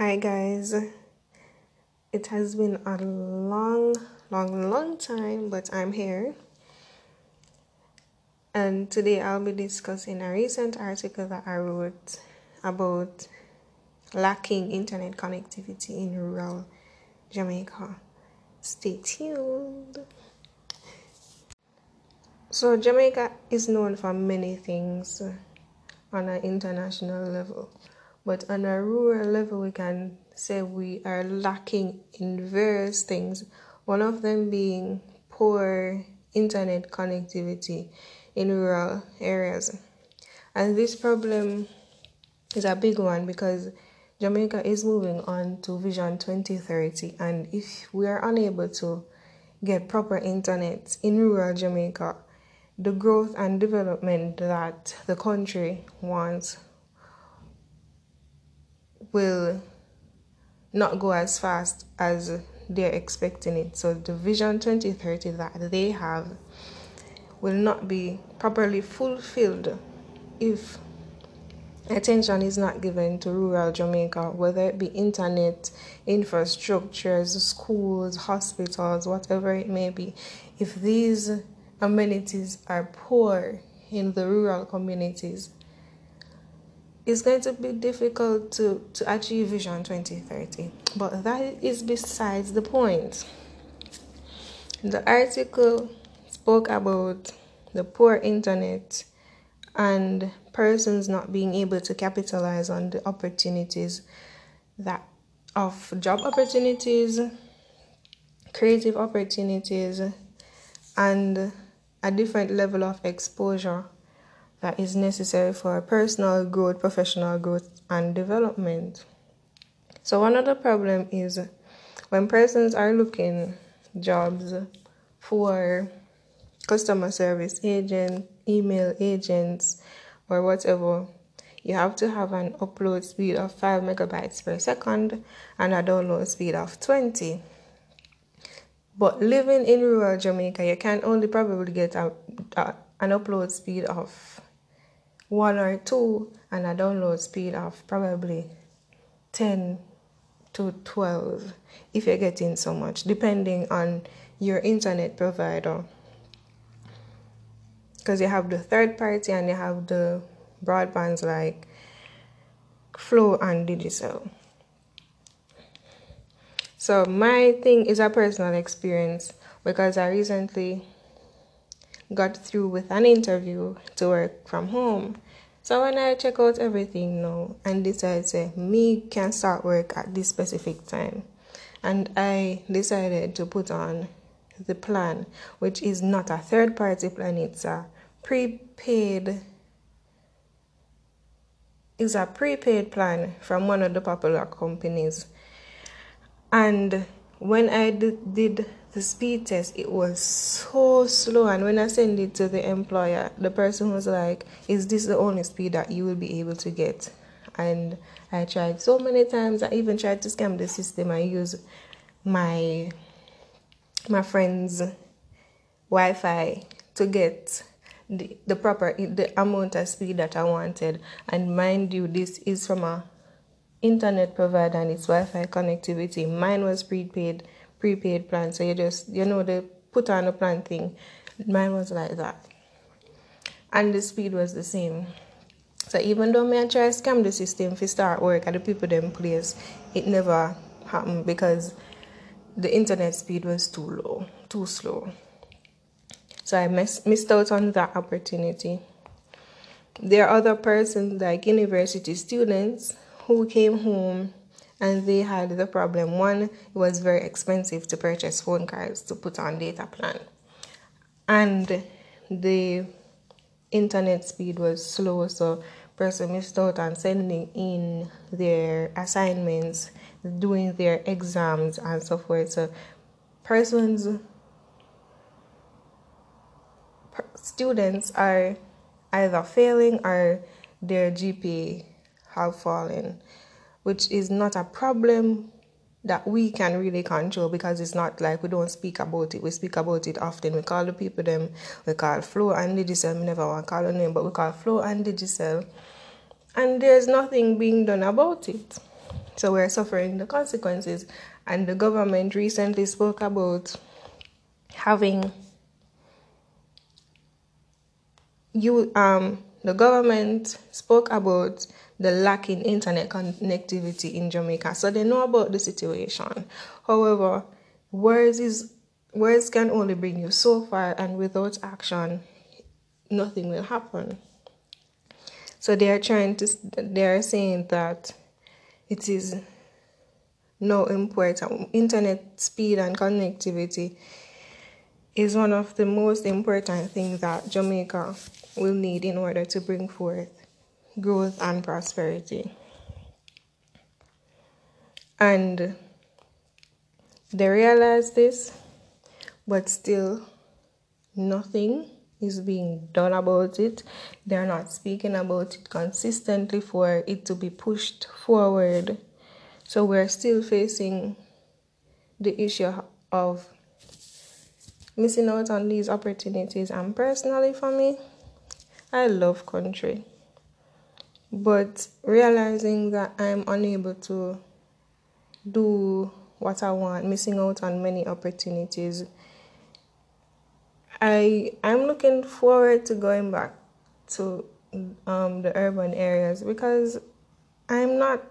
Hi, guys. It has been a long, long, long time, but I'm here. And today I'll be discussing a recent article that I wrote about lacking internet connectivity in rural Jamaica. Stay tuned. So, Jamaica is known for many things on an international level. But on a rural level, we can say we are lacking in various things. One of them being poor internet connectivity in rural areas. And this problem is a big one because Jamaica is moving on to Vision 2030. And if we are unable to get proper internet in rural Jamaica, the growth and development that the country wants will not go as fast as they're expecting it. So the vision 2030 that they have will not be properly fulfilled if attention is not given to rural Jamaica, whether it be internet, infrastructures, schools, hospitals, whatever it may be. If these amenities are poor in the rural communities, it's going to be difficult to, to achieve Vision 2030. But that is besides the point. The article spoke about the poor internet and persons not being able to capitalize on the opportunities that of job opportunities, creative opportunities, and a different level of exposure that is necessary for personal growth, professional growth, and development. So, one of the problem is when persons are looking jobs for customer service agent, email agents, or whatever, you have to have an upload speed of 5 megabytes per second and a download speed of 20. But living in rural Jamaica, you can only probably get a, a, an upload speed of one or two and a download speed of probably 10 to 12 if you're getting so much depending on your internet provider because you have the third party and you have the broadbands like Flow and Digicel. So my thing is a personal experience because I recently got through with an interview to work from home. So when I check out everything now and decide say me can start work at this specific time, and I decided to put on the plan, which is not a third party plan, it's a prepaid is a prepaid plan from one of the popular companies. And when I did, did the speed test it was so slow. And when i sent it to the employer the person was like is this the only speed that you will be able to get? And i tried so many times. I even tried to scam the system. I use my my friend's wi-fi to get the, the proper the amount of speed that i wanted. And mind you this is from a internet provider and it's wi-fi connectivity. Mine was prepaid prepaid plan. So you just, you know, the put on a plan thing. Mine was like that. And the speed was the same. So even though me I try scam the system to start work at the people them place, it never happened because the internet speed was too low, too slow. So I miss, missed out on that opportunity. There are other persons like university students who came home and they had the problem. One it was very expensive to purchase phone cards to put on data plan. And the internet speed was slow so person missed out on sending in their assignments doing their exams and so forth. So persons students are either failing or their gpa have fallen which is not a problem that we can really control because it's not like we don't speak about it. We speak about it often. We call the people them, we call Flow and Digicel. We never want to call a name, but we call Flow and Digicel. And there's nothing being done about it. So we're suffering the consequences. And the government recently spoke about having you um the government spoke about the lack in internet connectivity in Jamaica. So they know about the situation. However, words is words can only bring you so far and without action nothing will happen. So they are trying to they are saying that it is no important internet speed and connectivity is one of the most important things that Jamaica will need in order to bring forth growth and prosperity. And they realize this, but still nothing is being done about it. They're not speaking about it consistently for it to be pushed forward. So we're still facing the issue of missing out on these opportunities. And personally, for me, I love country. But realizing that I'm unable to do what I want, missing out on many opportunities, I I'm looking forward to going back to um, the urban areas because I'm not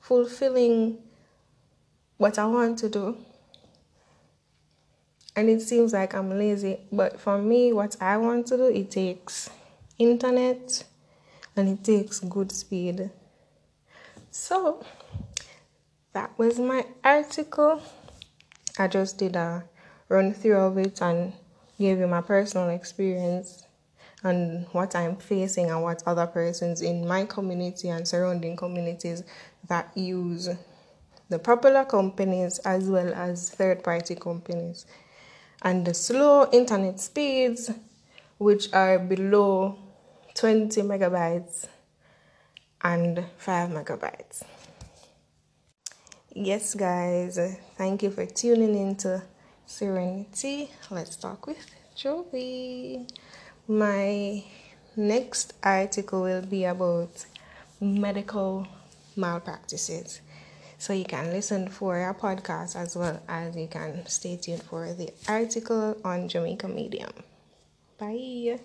fulfilling what I want to do and it seems like I'm lazy. But for me, what I want to do, it takes internet and it takes good speed. So that was my article. I just did a run through of it and gave you my personal experience and what I'm facing and what other persons in my community and surrounding communities that use the popular companies as well as third party companies and the slow internet speeds, which are below 20 megabytes and 5 megabytes. Yes, guys, thank you for tuning into Serenity. Let's talk with Joey. My next article will be about medical malpractices. So you can listen for our podcast as well as you can stay tuned for the article on Jamaica Medium. Bye.